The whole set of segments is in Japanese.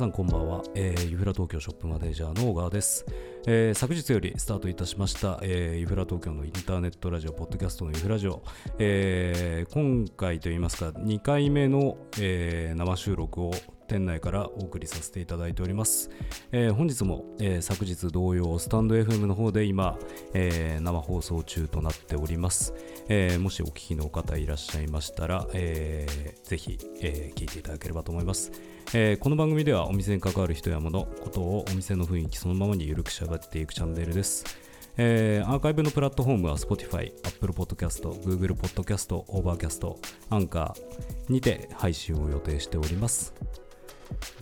さんこんばんは、えー、ユフラ東京ショップマネージャーの小川です、えー、昨日よりスタートいたしました、えー、ユフラ東京のインターネットラジオポッドキャストのユフラジオ、えー、今回といいますか2回目の、えー、生収録を店内からお送りさせていただいております。えー、本日も、えー、昨日同様、スタンド FM の方で今、えー、生放送中となっております。えもしお聞きの方いらっしゃいましたら、えー、ぜひ、え聞いていただければと思います。えこの番組ではお店に関わる人や物、ことをお店の雰囲気そのままにゆるくしゃべっていくチャンネルです。えー、アーカイブのプラットフォームは Spotify、Apple Podcast、Google Podcast、Overcast、Anchor にて配信を予定しております。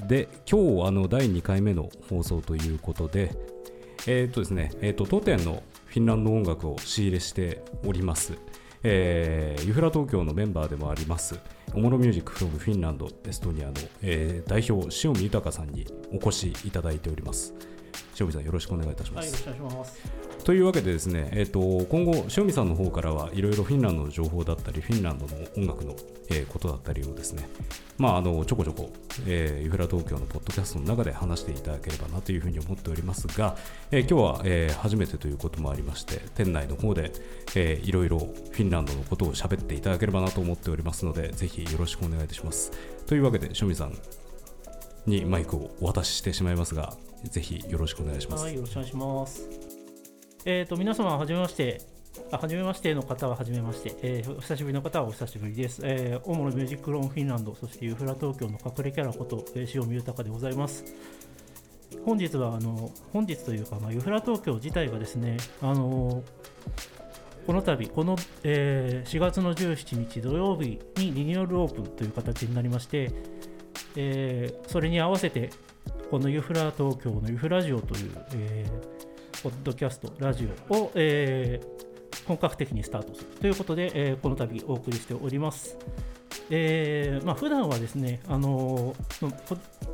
で、今日あの第2回目の放送ということで、えー、っとですね、えー、と当店のフィンランド音楽を仕入れしております。えー、ユフラ東京のメンバーでもあります、オモロミュージックフロムフィンランド、エストニアの、えー、代表、塩見豊さんにお越しいただいております。塩見さん、よろしくお願いいたします。はい、よろしくお願いします。というわけでですね、えーと、今後、塩見さんの方からはいろいろフィンランドの情報だったり、フィンランドの音楽の、えー、ことだったりをですね、まあ、あのちょこちょこ、えー、ユフラ東京のポッドキャストの中で話していただければなというふうに思っておりますが、えー、今日は、えー、初めてということもありまして、店内の方で、えー、いろいろフィンランドのことを喋っていただければなと思っておりますので、ぜひよろしくお願いいたします。というわけで、塩見さんにマイクをお渡ししてしまいますが、ぜひよろしくお願いします。はい、よろしくお願いします。えーと、皆様はじめまして、あはじめましての方ははじめまして、えー、お久しぶりの方はお久しぶりです。えー、主のミュージックローンフィンランド、そしてユーフラ東京の隠れキャラこと、えー、塩見豊でございます。本日は、あの本日というか、まあ、ユーフラ東京自体がですね、あのこの度、この、えー、4月の17日土曜日にリニューアルオープンという形になりまして、えー、それに合わせて、このユフラ東京のユフラジオという、えーポッドキャスト、ラジオを、えー、本格的にスタートするということで、えー、この度お送りしております。えーまあ普段はですね、あの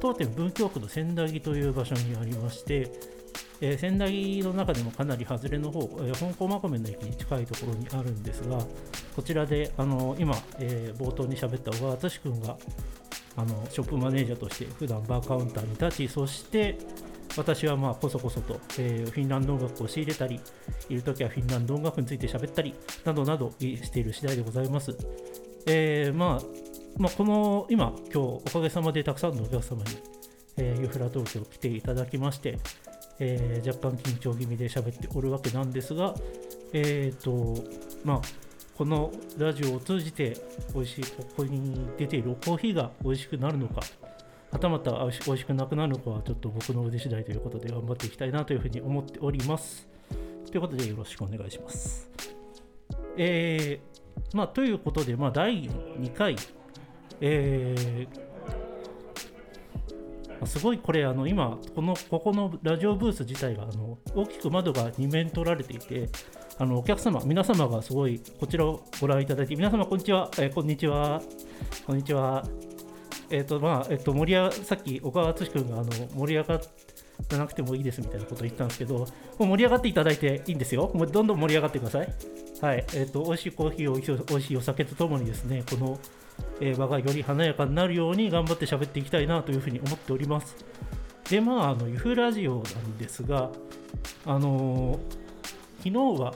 当店文京区の千駄木という場所にありまして、えー、仙台の中でもかなり外れの方、えー、本校まこめの駅に近いところにあるんですが、こちらで、あの今、えー、冒頭に喋った小川敦君があのショップマネージャーとして普段バーカウンターに立ち、そして、私はまあこそこそと、えー、フィンランド音楽を仕入れたり、いるときはフィンランド音楽について喋ったり、などなどしている次第でございます。えー、まあ、まあ、この今、今日おかげさまでたくさんのお客様に、えー、ユフラ東京来ていただきまして、えー、若干緊張気味で喋っておるわけなんですが、えーとまあ、このラジオを通じて美味しいここに出ているコーヒーが美味しくなるのかはたまた美味しくなくなるのかはちょっと僕の腕次第ということで頑張っていきたいなというふうに思っております。ということでよろしくお願いします。えー、まあ、ということで、まあ、第2回、えー、すごいこれ、あの今この、ここのラジオブース自体があの大きく窓が2面取られていて、あのお客様、皆様がすごいこちらをご覧いただいて、皆様、こんにちは、えー、こんにちは、こんにちは。えっ、とまあえっ、と盛り上さっき小川敦君があの盛り上がらなくてもいいですみたいなことを言ったんですけど、もう盛り上がっていただいていいんですよ。もうどんどん盛り上がってください。はい、えっ、と美味しいコーヒーを美味しいお酒とともにですね、この、えー、場がより華やかになるように頑張って喋っていきたいなというふうに思っております。で、まあ、あのユフラジオなんですが、あのー、昨日は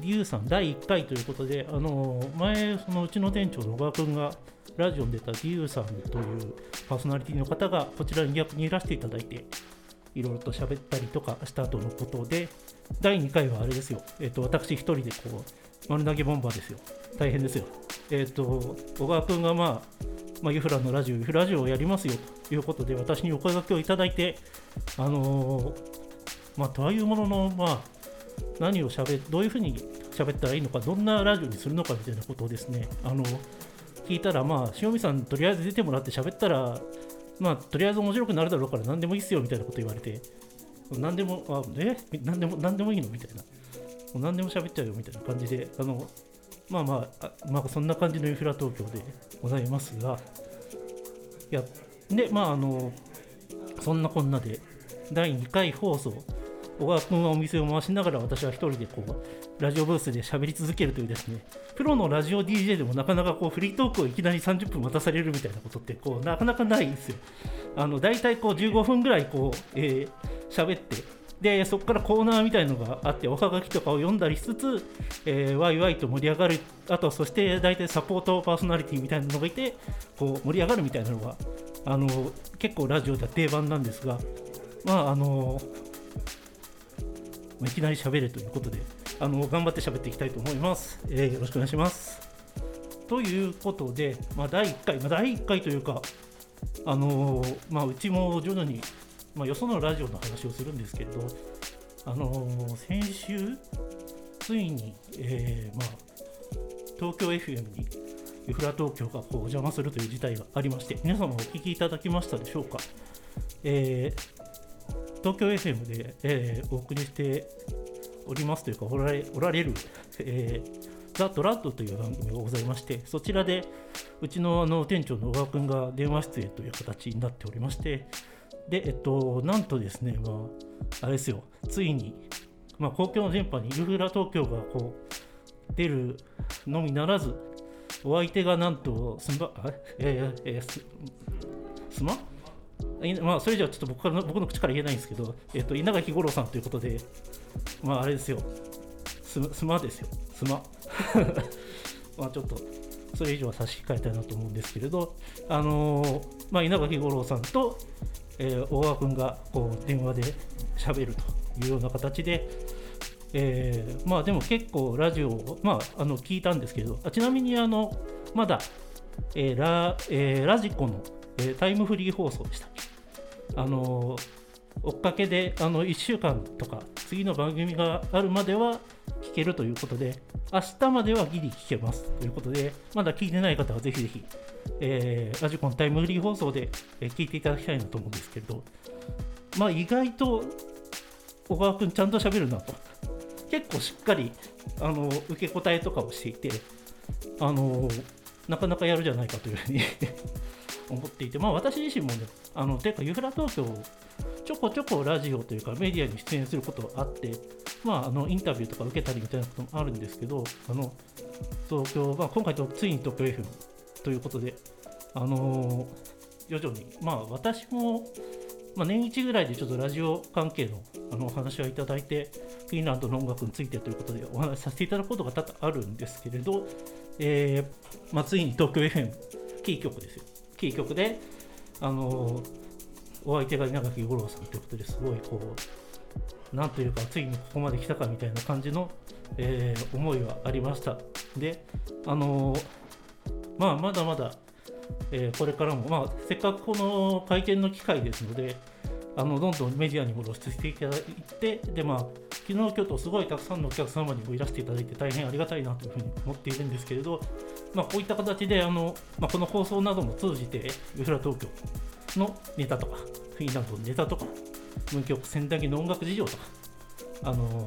リュウさん第1回ということで、あのー、前、そのうちの店長の小川君がラジオに出たデューさんというパーソナリティの方がこちらに逆にいらしていただいて、いろいろと喋ったりとかした後のことで、第2回はあれですよ、えっ、ー、と、私一人でこう、丸投げボンバーですよ。大変ですよ。えっ、ー、と、小川君がまあ、まあ、ユフラのラジオ、ユフラジオをやりますよということで、私にお声掛けをいただいて、あのー、まあ、とはいうものの、まあ、何をしゃべどういうふうに喋ったらいいのか、どんなラジオにするのかみたいなことをですね、あの聞いたら、まあ、塩見さん、とりあえず出てもらって喋ったら、まあ、とりあえず面白くなるだろうから、何でもいいっすよみたいなこと言われて、何でも、あえ？何でも、何でもいいのみたいな。もう何でも喋っちゃうよみたいな感じで、あの、まあまあ、あまあ、そんな感じのインフラ東京でございますが、いや、で、まあ、あの、そんなこんなで、第2回放送、小川君はお店を回しながら私は一人でこうラジオブースで喋り続けるというですねプロのラジオ DJ でもなかなかこうフリートークをいきなり30分待たされるみたいなことってこうなかなかないんですよ。あの大体こう15分ぐらいこう、えー、喋ってでそこからコーナーみたいのがあっておはがきとかを読んだりしつつ、えー、ワイワイと盛り上がるあとそして大体サポートパーソナリティみたいなのがいてこう盛り上がるみたいなのがあの結構ラジオでは定番なんですがまああのいきなり喋るということであの頑張って喋っていきたいと思います、えー、よろしくお願いしますということで、まあ、第1回、まあ、第1回というかあのまあ、うちも徐々にまあ、よそのラジオの話をするんですけれど、あのー、先週、ついに、えま、東京 FM にユフラ東京がこうお邪魔するという事態がありまして、皆様お聞きいただきましたでしょうか？えー、東京 FM で、えー、お送りしておりますというか、おられおられる、えー、ザ・ドラッドという番組がございまして、そちらでうちのあの店長の小川君が電話出演という形になっておりまして、で、えっと、なんとですね、まあ、あれですよ、ついに、まあ、公共の電波にユーフラ東京がこう出るのみならず、お相手がなんとスマ、えー、えー、ススマまあ、それじゃちょっと僕から僕の口から言えないんですけど、えっと、稲垣吾郎さんということで、まあ、あれですよ、ススマですよ、スマ。まあちょっと、それ以上は差し控えたいなと思うんですけれど、あのー、まあ、稲垣吾郎さんと、えー、小川君がこう電話で喋るというような形で、えー、まあでも結構ラジオを、まあ、あの聞いたんですけれどあちなみにあのまだ、えーラえー、ラジコの、えー、タイムフリー放送でしたっけ？あの追っかけであの1週間とか次の番組があるまでは聞けるということで明日まではギリ聞けます。ということでまだ聞いてない方はぜひぜひえー、ラジコンタイムフリー放送で、え、聞いていただきたいなと思うんですけれど、まあ、意外と小川君ちゃんと喋るなと。結構しっかりあの受け答えとかをしていてあのなかなかやるじゃないかというふうに思っていて、まあ、私自身もねあのていうかユフラ東京ちょこちょこラジオというかメディアに出演することがあって、まあ、あのインタビューとか受けたりみたいなこともあるんですけどあの東京、まあ、今回とついに東京 FM ということで、あのー、徐々に、まあ、私も、まあ、年一ぐらいでちょっとラジオ関係のあのお話はいただいて、フィンランドの音楽についてということでお話しさせていただくことが多々あるんですけれど、えーまあ、ついに東京 FM、キー局ですよ。キー局で、あの、お相手が稲垣吾郎さんということですごいこう、なんというか、ついにここまで来たかみたいな感じの、えー、思いはありました。で、あのまあ、まだまだ、えー、これからも、まあ、せっかくこの会見の機会ですので、あのどんどんメディアにも露出していただいて、でまあ昨日、今日とすごいたくさんのお客様にもいらしていただいて、大変ありがたいなというふうに思っているんですけれど、まあ、こういった形であの、まあ、この放送なども通じて、ユフラ東京のネタとか、フィンランドのネタとか、文曲仙台の音楽事情とか、あの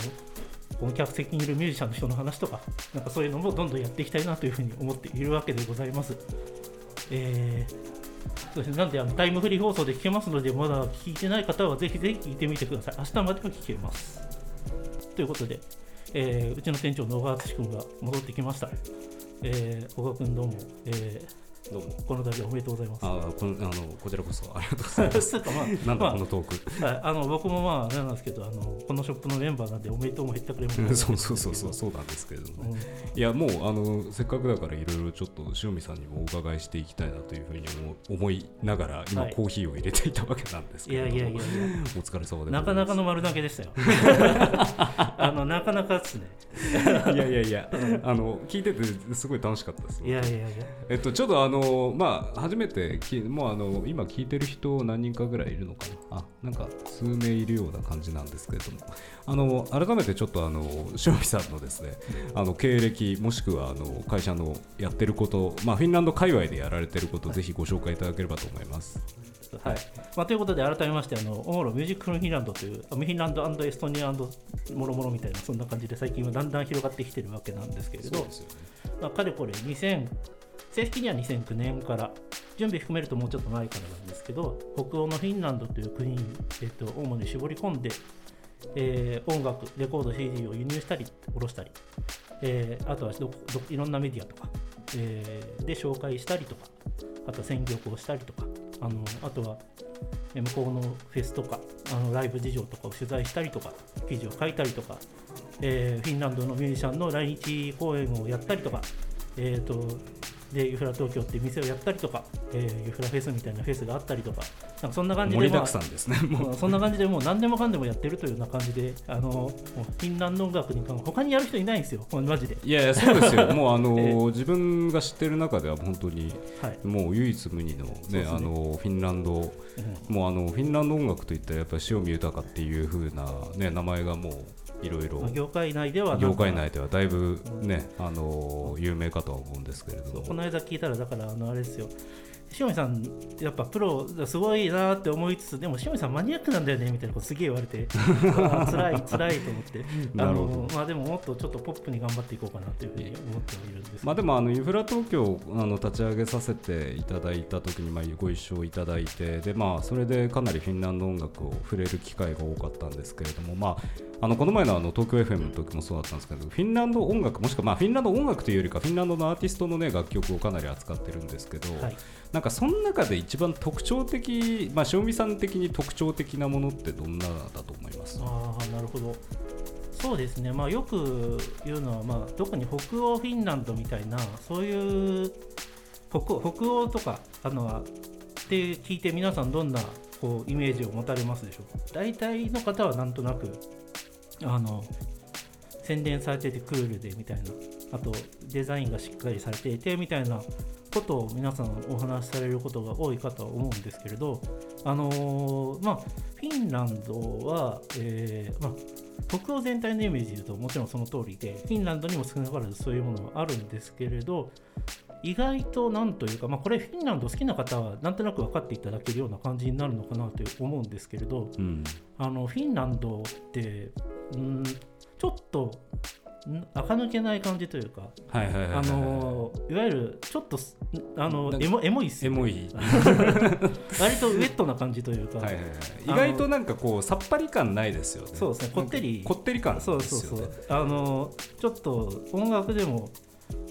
この客席にいるミュージシャンの人の話とか、なんかそういうのもどんどんやっていきたいなというふうに思っているわけでございます。えー、そうですね、なんであのタイムフリー放送で聞けますので、まだ聞いてない方はぜひぜひ聞いてみてください。明日までは聞けます。ということで、えー、うちの店長の小川敦君が戻ってきました。えー、小川君どうも、えーどうもこの度おめでとうございます。あこのあのこちらこそありがとうございます。まあ、なんだ、このトーク。はい、あの僕もまあなんですけどあのこのショップのメンバーなんでおめでとうも言ったくれも そうそうそうそうそうなんですけれども、ねうん、いやもうあのせっかくだからいろいろちょっと塩見さんにもお伺いしていきたいなというふうに思いながら今コーヒーを入れていたわけなんですけど、はい、いやいやいやお疲れ様でなかなかの丸投げでしたよ。あのなかなかですね。いやいやいやあの聞いててすごい楽しかったです。いやいやいや。えっとちょっとあのまあ初めてきもうあの今聞いてる人何人かぐらいいるのかな？あなんか数名いるような感じなんですけれども。あの改めてちょっとあの塩見さんのですねあの経歴もしくはあの会社のやってることまあフィンランド界隈でやられてることをぜひご紹介いただければと思います。はい。まあ、ということで改めましてあのオモロミュージックフィンランドというフィンランドエストニアもろもろみたいなそんな感じで最近はだんだん広がってきてるわけなんですけれど、ね、まあ、かれこれ2000正式には2009年から準備含めるともうちょっと前からなんですけど北欧のフィンランドという国に、えっと、主に絞り込んで、えー音楽レコード CD を輸入したり下ろしたり、えーあとはどどいろんなメディアとか、えーで紹介したりとかあと選曲をしたりとかあのあとは向こうのフェスとかあのライブ事情とかを取材したりとか記事を書いたりとか、えーフィンランドのミュージシャンの来日公演をやったりとか、えー、とでユフラ東京って店をやったりとか、えーユフラフェスみたいなフェスがあったりとかなんかそんな感じで、盛りだまあくさんですねもう。うんそんな感じでもう何でもかんでもやってるというような感じであのもうフィンランド音楽に関他にやる人いないんですよマジで、いやいやそうですよ。もうあの、ええ。自分が知ってる中では本当にはい。もう唯一無二のねね。あのフィンランドうん。もうあのフィンランド音楽といったらやっぱり塩見豊っていう風なね名前がもういろいろまあ業界内では業界内ではだいぶね、あの有名かとは思うんですけれども。この間聞いたらだからあのあれですよ塩見さんやっぱプロすごいなって思いつつでも塩見さんマニアックなんだよねみたいなことすげえ言われて 辛い辛いと思って。あのまあでももっとちょっとポップに頑張っていこうかなというふうに思ってはいるんですまあでもあのインフラ東京をあの立ち上げさせていただいた時にまあご一緒いただいてでまあそれでかなりフィンランド音楽を触れる機会が多かったんですけれどもまああのこの前のあの東京 FM の時もそうだったんですけどフィンランド音楽もしくはまあフィンランド音楽というよりかフィンランドのアーティストのね楽曲をかなり扱ってるんですけど、はいなんかその中で一番特徴的まあ塩見さん的に特徴的なものってどんなだと思います？あなるほど。そうですね。まあよく言うのは、まあ、特に北欧フィンランドみたいなそういう北欧北欧とかあのって聞いて皆さんどんなこうイメージを持たれますでしょうか？大体の方はなんとなくあの洗練されててクールでみたいなあとデザインがしっかりされていてみたいなことを皆さんお話しされることが多いかとは思うんですけれどあのーまあフィンランドは、えーまあ、北欧全体のイメージで言うともちろんその通りでフィンランドにも少なからずそういうものはあるんですけれど意外となんというか、まあ、これフィンランド好きな方はなんとなく分かっていただけるような感じになるのかなと思うんですけれどうん。あのフィンランドってうんちょっとん垢抜けない感じというかはいはいはいはいあのいわゆるちょっとすあのエモエモいっすよエモい。割とウェットな感じというか、はいはいはい、意外となんかこうさっぱり感ないですよね。そうですねこってり。こってり感ね。そうそうそう。あのちょっと音楽でも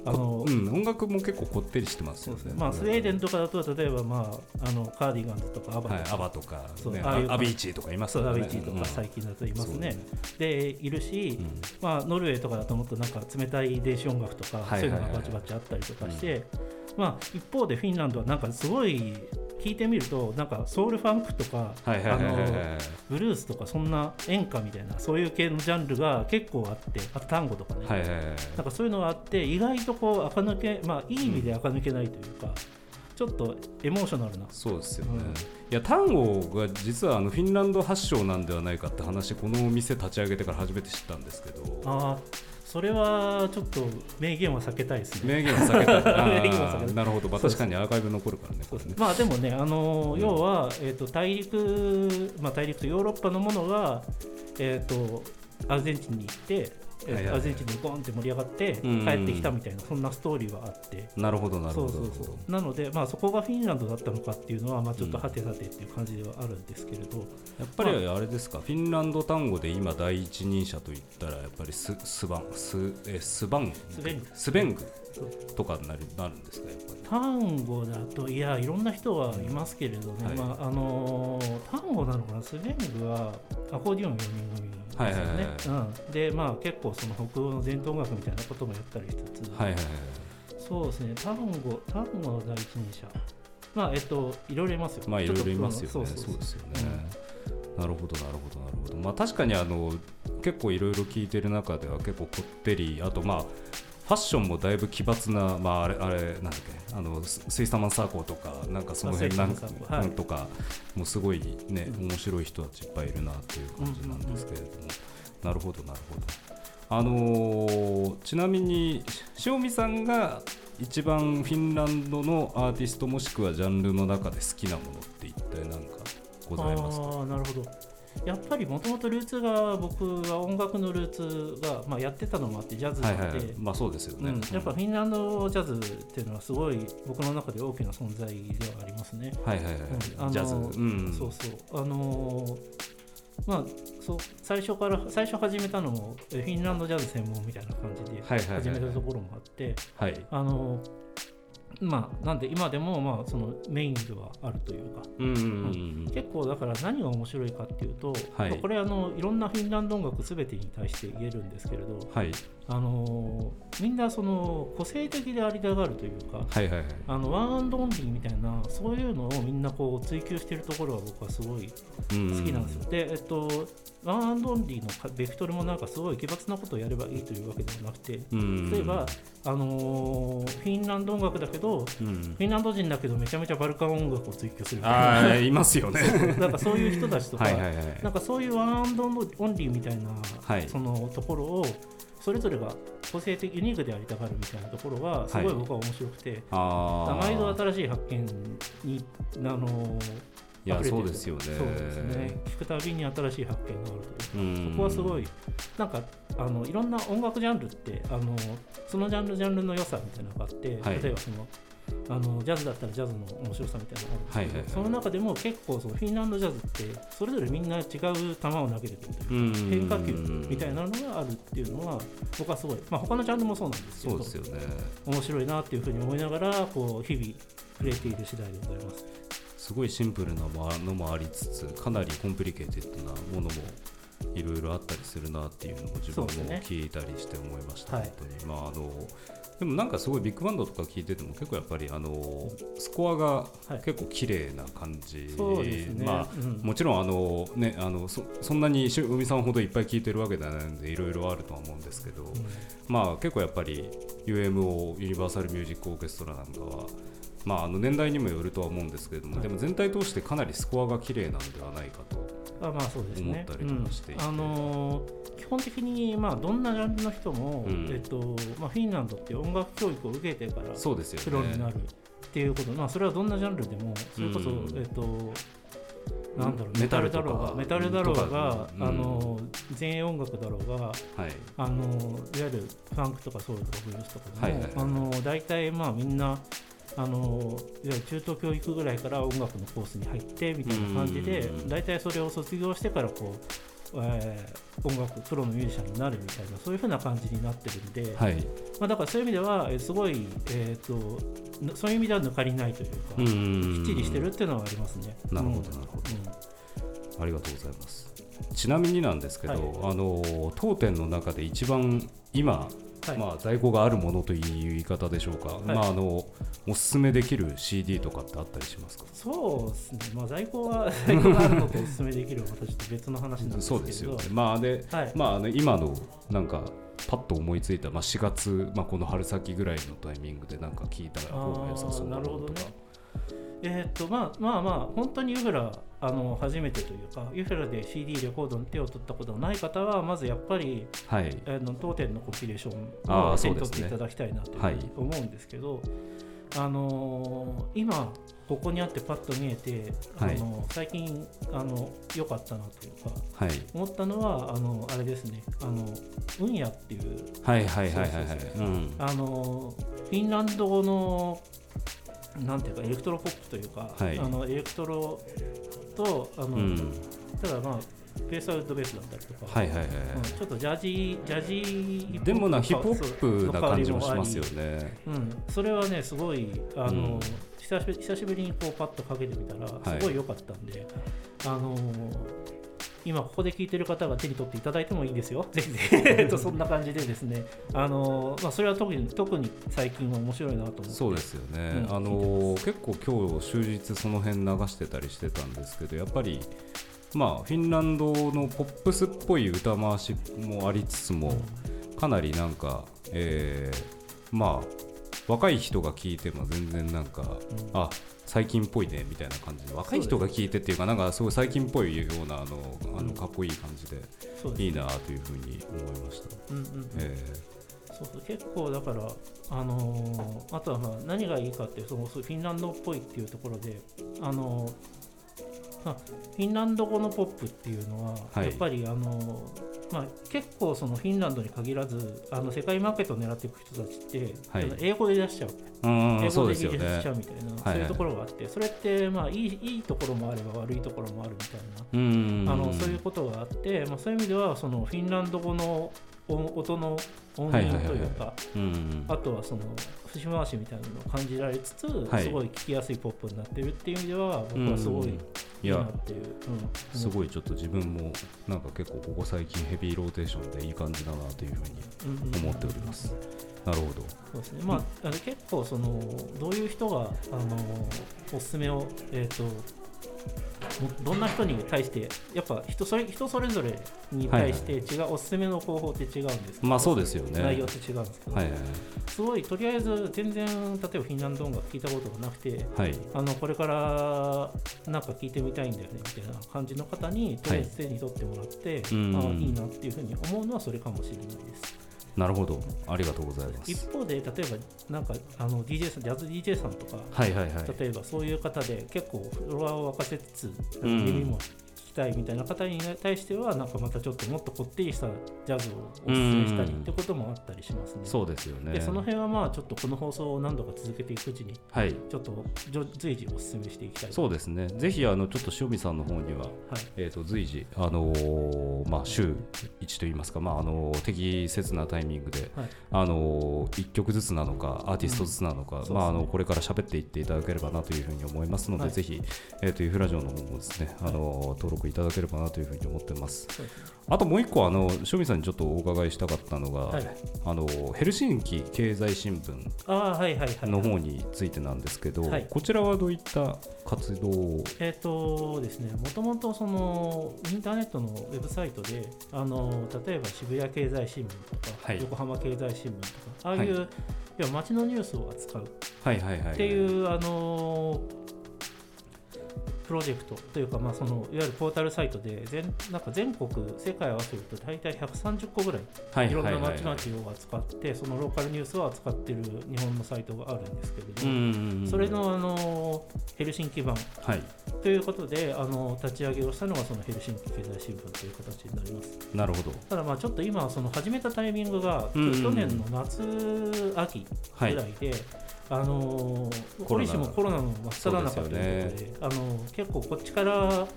あの、うん、音楽も結構こってりしてますよね。まあ、スウェーデンとかだと例えば、まあ、あのカーディガンズとかアバはい、とか、アバとか、ね、アビーチーとかいますそうからね。ダヴィンチとうんか最近だといますね。でいるし、うん。まあ、ノルウェーとかだともっとなんか冷たい電子音楽とか、そういうのがバチバチあったりとかして、まあ、一方でフィンランドはなんかすごい聞いてみるとなんかソウルファンクとかブルースとかそんな演歌みたいなそういう系のジャンルが結構あってあと単語とかね、はいはいはいなんかそういうのがあって意外とこう垢抜けまあいい意味で垢抜けないというか、ちょっとエモーショナルな。そうですよね。うん。いや単語が実はあのフィンランド発祥なんではないかって話このお店立ち上げてから初めて知ったんですけどああそれはちょっと名言は避けたいですね。名言は避けたい。あ名言は避けたい。ーなるほど、まあ、そうです。確かにアーカイブ残るからねこれね。まあでもね、あのうん。要は、えー、と大陸、まあ、大陸とヨーロッパのものが、えー、とアルゼンチンに行って、えアルゼンチンでボンって盛り上がってうん帰ってきたみたいな、そんなストーリーはあって。なるほどなるほど。なので、まあ、そこがフィンランドだったのかっていうのは、まあ、ちょっとはてさてっていう感じではあるんですけれど、やっぱりあれですか、フィンランド単語で今第一人者といったらやっぱりススバンスえスバン？グスベング。スベングとかになるなるんですかやっぱり。単語だといやいろんな人はいますけれどね、はい。まああのー単語なのかなスベングはアコーディオン4人組ですよね。うん。でまあ結構その北欧の伝統楽みたいなこともやったりしつつ、はいはいはいそうですね。単語単語の第一人者。まあえっといろいろいますよ。まあいろいろいますよね。そうですよね、なるほどなるほどなるほど。まあ確かにあの結構いろいろ聞いてる中では結構こってりあとまあファッションもだいぶ奇抜な、まあ、あれ、あれ、なんだっけ、あの、ススイサマンサーコーとか、なんかその辺なんかあスイサマンサーコーはい。とか、もうすごいね、うん面白い人たちいっぱいいるなっていう感じなんですけれども、なるほど、なるほど。あのーちなみに、塩見さんが一番フィンランドのアーティストもしくはジャンルの中で好きなものって一体何かございますか？なるほどやっぱりもともとルーツが僕は音楽のルーツが、まあ、やってたのもあってジャズで、はいはいはい、まあそうですよね。うん、やっぱフィンランドジャズっていうのはすごい僕の中で大きな存在ではありますね。はいはいはい、うん。ジャズ、うん、そうそう。あのーまあそう最初から最初始めたのもえフィンランドジャズ専門みたいな感じではいはいはい。始めたところもあって、はい。あのまあなんで今でもまあそのメインではあるというか。結構だから何が面白いかっていうと、はい。まあこれあのいろんなフィンランド音楽全てに対して言えるんですけれど、はい。あのみんなその個性的でありたがるというかはいはいはい。あの one and only みたいなそういうのをみんなこう追求してるところは僕はすごい好好きなんですよ。で、えっと、 one and only のかベクトルもなんかすごい奇抜なことをやればいいというわけではなくてうん。例えば、あのーフィンランド音楽だけどフうん。ィンランド人だけどめちゃめちゃバルカン音楽を追求するああいますよね。な なんかそういう人たちとかはいはいはい。なんかそういう one and only みたいな、はい。そのところをそれぞれが個性的ユニークでありたがるみたいなところがすごいはい僕は面白くて、ああ毎度新しい発見にあのいやそうですよね。そうですね。聞くたびに新しい発見があるといううん。そこはすごいなんかあのいろんな音楽ジャンルってあのそのジャンルジャンルの良さみたいなのがあって、はい。例えばそのあのジャズだったらジャズの面白さみたいなのがあるんですけど、その中でも結構そのフィンランドジャズってそれぞれみんな違う球を投げてるというかうん。変化球みたいなのがあるっていうのは僕はすごい、まあ、他のジャンルもそうなんですけどそうですよね。面白いなっていうふうに思いながらこう日々触れている次第でございます。すごいシンプルなのもありつつかなり complicated なものもいろいろあったりするなっていうのも自分も聞いたりして思いました、はい。本当に。まああのでもなんかすごいビッグバンドとか聞いてても結構やっぱりあのスコアがはい。結構綺麗な感じ、そうですね、まあうんもちろんあの、ね、あのそそんなにし海さんほどいっぱい聞いてるわけではないのでいろいろあるとは思うんですけど、うん。まあ結構やっぱり UMO ユニバーサル・ミュージック・オーケストラなんかは、まあ、あの年代にもよるとは思うんですけれども、はい。でも全体通してかなりスコアが綺麗なんではないかと。あまあそうですね。思ったりとかしていて。うん。あのー基本的にまあどんなジャンルの人も、うん。えっとまあ、フィンランドって音楽教育を受けてから。プロになるっていうこと、まあ、それはどんなジャンルでもそれこそ、うん。えっとなんだろうメメタルだろうがメタルだろうが、あの前衛音楽だろうがはい。あのいわゆるファンクとかソウルとかブルースとかでも、あの大体まあみんなあのいわゆる中等教育ぐらいから音楽のコースに入ってみたいな感じでうん大体それを卒業してからこう、えー音楽プロのミュージシャンになるみたいなそういうふうな感じになってるんで、はい。まあ、だからそういう意味ではえーすごい、えー、とぬそういう意味では抜かりないというか、うきんっちりしてるっていうのはありますね。なるほどうんなるほどうんありがとうございます。ちなみになんですけど、はいあの当店の中で一番今、はい。まあ、在庫があるものという言い方でしょうか、い。まあ、あのおすすめできる CD とかってあったりしますか？そうですね、まあ、在庫は 在庫があるのとお勧めできるのはまたちょっと別の話なんですけど。そうですよね。まあで、はい。まああの今のなんかパッと思いついた、まあ、4月、まあ、この春先ぐらいのタイミングでなんか聞いた方が良さそうなるほどね。えーっとまあまあまあ本当にユフラあの初めてというかユフラで CD レコードに手を取ったことのない方はまずやっぱりはい。あの当店のコンピレーションを手に取っていただきたいなと思うんですけど、あのー今ここにあってパッと見えて、はい。あの最近あの良かったなというかはい。思ったのはあのあれですね。あのウンヤっていうフィンランド語のなんていうかエレクトロポップというか、はいあのエレクトロとあの、うん。ただまあベースはウッドベースだったりとか、はいはいはいはい。うんちょっとジャジージャジーでもなヒップホップな感じもしますよね、ね。うん、それはねすごいあの、うん久しぶり久しぶりにこうパッとかけてみたらはいすごい良かったんで、あの今ここで聞いてる方が手に取っていただいてもいいですよ。ぜひぜひ えっとそんな感じでですね、あのまあそれは特に特に最近は面白いなと思って。そうですよね、うんあの結構今日終日その辺流してたりしてたんですけどやっぱりまあフィンランドのポップスっぽい歌回しもありつつもかなりなんか、えーまあ若い人が聞いても全然なんか、うん。あ最近っぽいねみたいな感じ。で若い人が聞いてっていうかなんかすごい最近っぽいようなあのあうんのかっこいい感じでいいなというふうに思いました。そうそう結構だから、あのーあとはまあ何がいいかっていうそのフィンランドっぽいっていうところで、あのーまあ、フィンランド語のポップっていうのは、はい。やっぱり、あのーまあ、結構そのフィンランドに限らずあの世界マーケットを狙っていく人たちって、はい。英語で出しちゃう。うん英語で技術しねちゃうみたいな、はいそういうところがあってそれってまあいいいいところもあれば悪いところもあるみたいなうんあのそういうことがあって、まあ、そういう意味ではそのフィンランド語の音音の音源というか、うんあとはその節回しみたいなのを感じられつつ、はい。すごい聴きやすいポップになってるっていう意味では僕はすごいいいいなやっていう、うん、すごいちょっと自分もなんか結構ここ最近ヘビーローテーションでいい感じだなというふうにうん思っております。なるほど。そうですね。まあ、あの結構そのどういう人があのおすすめを、えー、ともどんな人に対してやっぱ人それ人それぞれに対して違う、おすすめの方法って違うんですまあそうですよね。内容って違うんですけど、はいはいすごいとりあえず全然例えばフィンランド音楽聞いたことがなくてはい。あのこれからなんか聞いてみたいんだよねみたいな感じの方にとりあえず手に取ってもらって、うんああいいなっていうふうに思うのはそれかもしれないです。なるほど。ありがとうございます。一方で例えばなんかあの DJ さんジャズ DJ さんとかはいはいはい。例えばそういう方で結構フロアを沸かせつつうん耳もたいみたいな方に対してはなんかまたちょっともっとこってりしたジャズをおすすめしたりってこともあったりしますね。そうですよね。でその辺はまあちょっとこの放送を何度か続けていくうちにはい。ちょっと随時おすすめしていきたいそうですね。ぜひあのちょっと塩見さんの方にははいえー、と随時、あのーまあ、週1といいますか、まああのー適切なタイミングで、はいあの1曲ずつなのかアーティストずつなのか、まあ、あのこれから喋っていっていただければなというふうに思いますので、はいぜひ、えー、とユフラジオの方もですね、あのー登録いただければなというふうに思ってます。あともう一個あの塩見さんにちょっとお伺いしたかったのが、はいあのヘルシンキ経済新聞ああはいはいはいの方についてなんですけど、はい。こちらはどういった活動を？えっ、とですね、もともとそのインターネットのウェブサイトで、あの例えば渋谷経済新聞とか、はい。横浜経済新聞とか、ああいう、はい。い、や街のニュースを扱うっはいはいはい。ていう、あのプロジェクトというか、まあ、そのいわゆるポータルサイトで全なんか全国、世界合わせると大体130個ぐらいはいいろんなはいはい街々を扱って、そのローカルニュースを扱っている日本のサイトがあるんですけれども、それのあのヘルシンキ版はい。ということであの立ち上げをしたのがそのヘルシンキ経済新聞という形になります。なるほど。ただまあちょっと今その始めたタイミングが、去年の夏秋ぐらいで、あの折しもコロナの真っ只中ということでそうですあの結構こっちから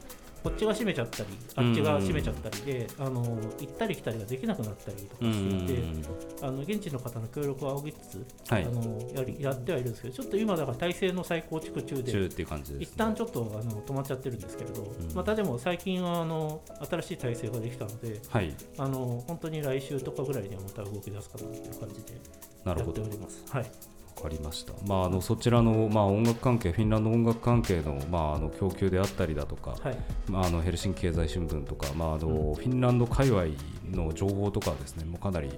こっちが閉めちゃったりあっちが閉めちゃったりで、あの行ったり来たりができなくなったりとかうんしていて、あの現地の方の協力を仰ぎつつ、はい。あのやりやってはいるんですけどちょっと今だから体制の再構築中で中っていう感じです、一旦ちょっとあの止まっちゃってるんですけれど、ん。またでも最近はあの新しい体制ができたのではい。あの本当に来週とかぐらいにはまた動き出すかなという感じでなるほどやっております。はい、わかりました、まあ、あのそちらの、まあ、音楽関係フィンランド音楽関係の,、まあ、あの供給であったりだとか、はい、まあ、あのヘルシンキ経済新聞とか、まああのフィンランド界隈の情報とかですねもうかなり、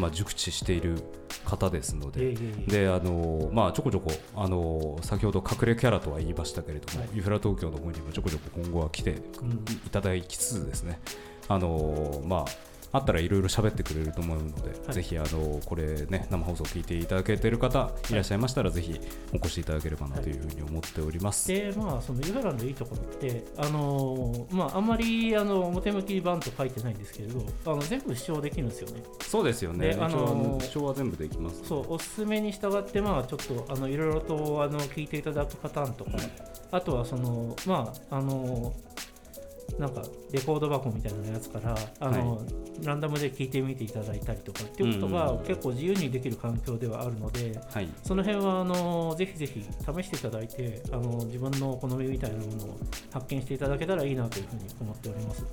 まあ、熟知している方ですので。であのまあ、ちょこちょこあの先ほど隠れキャラとは言いましたけれども、はい。ユフラ東京の方にもちょこちょこ今後は来てうん。いただきつつですねあのまああったらいろいろ喋ってくれると思うので、はいぜひあのこれね生放送聞いていただけている方いらっしゃいましたら、ぜひお越しいただければなというふうに思っております。でまあそのユフラのいいところってあのまああんまりあの表向き版と書いてないんですけれどあの全部視聴できるんですよね。そうですよね。であの一応あの主張は全部できます。そうおすすめに従ってまあちょっとあのいろいろとあの聞いていただくパターンとか、あとはそのまああのなんかレコード箱みたいなやつからあの、ランダムで聞いてみていただいたりとかっていうことが結構自由にできる環境ではあるので、はい。その辺はあのぜひぜひ試していただいてあの自分の好みみたいなものを発見していただけたらいいなというふうに思っております。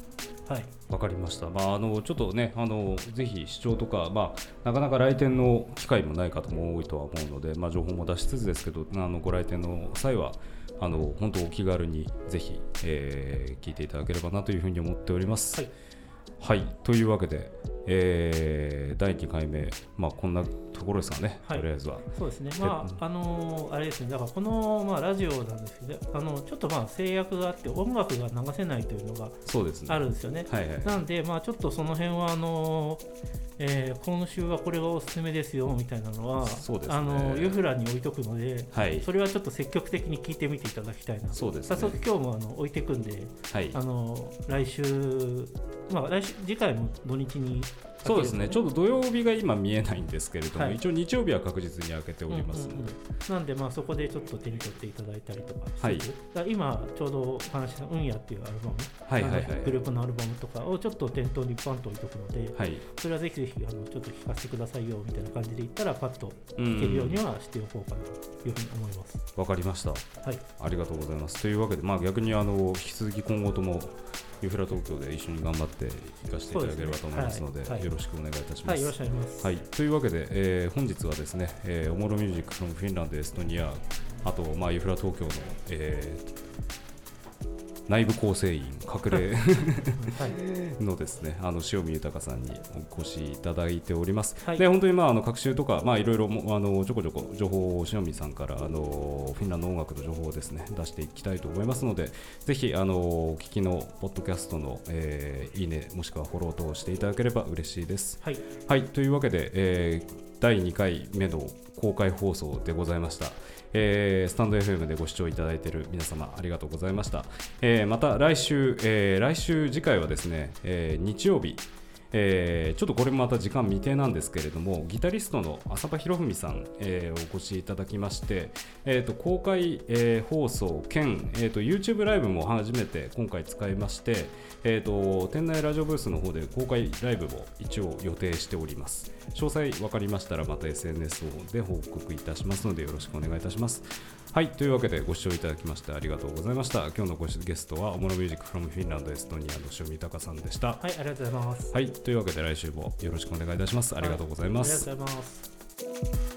はい、わかりました。まあ、あの、ちょっとね、あの、ぜひ視聴とか、まあ、なかなか来店の機会もない方も多いとは思うので、まあ、情報も出しつつですけど、あの、ご来店の際は。あの、本当お気軽に、ぜひ、えー聞いていただければなというふうに思っております。はいはい、というわけで、えー第2回目、まあ、こんなところですかね、はいとりあえずは。そうですね、まあ、あのあれですね、だからこの、まあ、ラジオなんですけど、あのちょっとまあ制約があって、音楽が流せないというのが。あるんですよね。はいはい。なんで、まあ、ちょっとその辺はあの、えー今週はこれがおすすめですよみたいなのは、そうですねあのユフラに置いとくので、はい。それはちょっと積極的に聞いてみていただきたいな。そうですね早速今日もあの置いてくんで、はい。あの来週まあ来週次回も土日にそうですね。ちょうど土曜日が今見えないんですけれども、はい。一応日曜日は確実に開けておりますので、うんうんうん。なんでまあそこでちょっと手に取っていただいたりとかはい。今ちょうどお話しした「うんや」っていうアルバム、はいはいはい。グループのアルバムとかをちょっと店頭にパンと置いとくので、はい。それはぜひぜひあのちょっと聞かせてくださいよみたいな感じで言ったらパッとう聞けるようにんはしておこうかなというふうに思います。わかりました。はい、ありがとうございます。というわけで、まあ、逆にあの引き続き今後ともユフラ東京で一緒に頑張っていかせていただければと思いますのでですね。はい。よろしくお願いいたします。はい、よろしくお願いします。はい、というわけで、えー本日はですね、えー、オモロミュージックフロムフィンランドエストニアあと、まあ、ユフラ東京の、えー内部構成員隠れはい、のですねあの塩見豊さんにお越しいただいております。はいで本当にまああの学習とかまあいろいろもあのちょこちょこ情報を塩見さんからあのフィンランド音楽の情報をですね出していきたいと思いますのでぜひあのお聞きのポッドキャストの、えーいいねもしくはフォロー等をしていただければ嬉しいです。はい、はい、というわけで、えー第2回目の公開放送でございました。えースタンド FM でご視聴いただいている皆様ありがとうございました。えーまた来週、えー来週次回はですね、えー日曜日、えーちょっとこれもまた時間未定なんですけれどもギタリストの浅場博文さん、えーお越しいただきまして、えー、と公開、えー放送兼、えー、と YouTube ライブも初めて今回使いまして、えー、と店内ラジオブースの方で公開ライブも一応予定しております。詳細分かりましたらまた SNS で報告いたしますのでよろしくお願いいたします。はいというわけでご視聴いただきましてありがとうございました。今日のごゲストはオモロミュージックフロムフィンランドエストニアの塩見豊さんでした。はい、ありがとうございます。はいというわけで来週もよろしくお願いいたしますありがとうございます、ありがとうございます。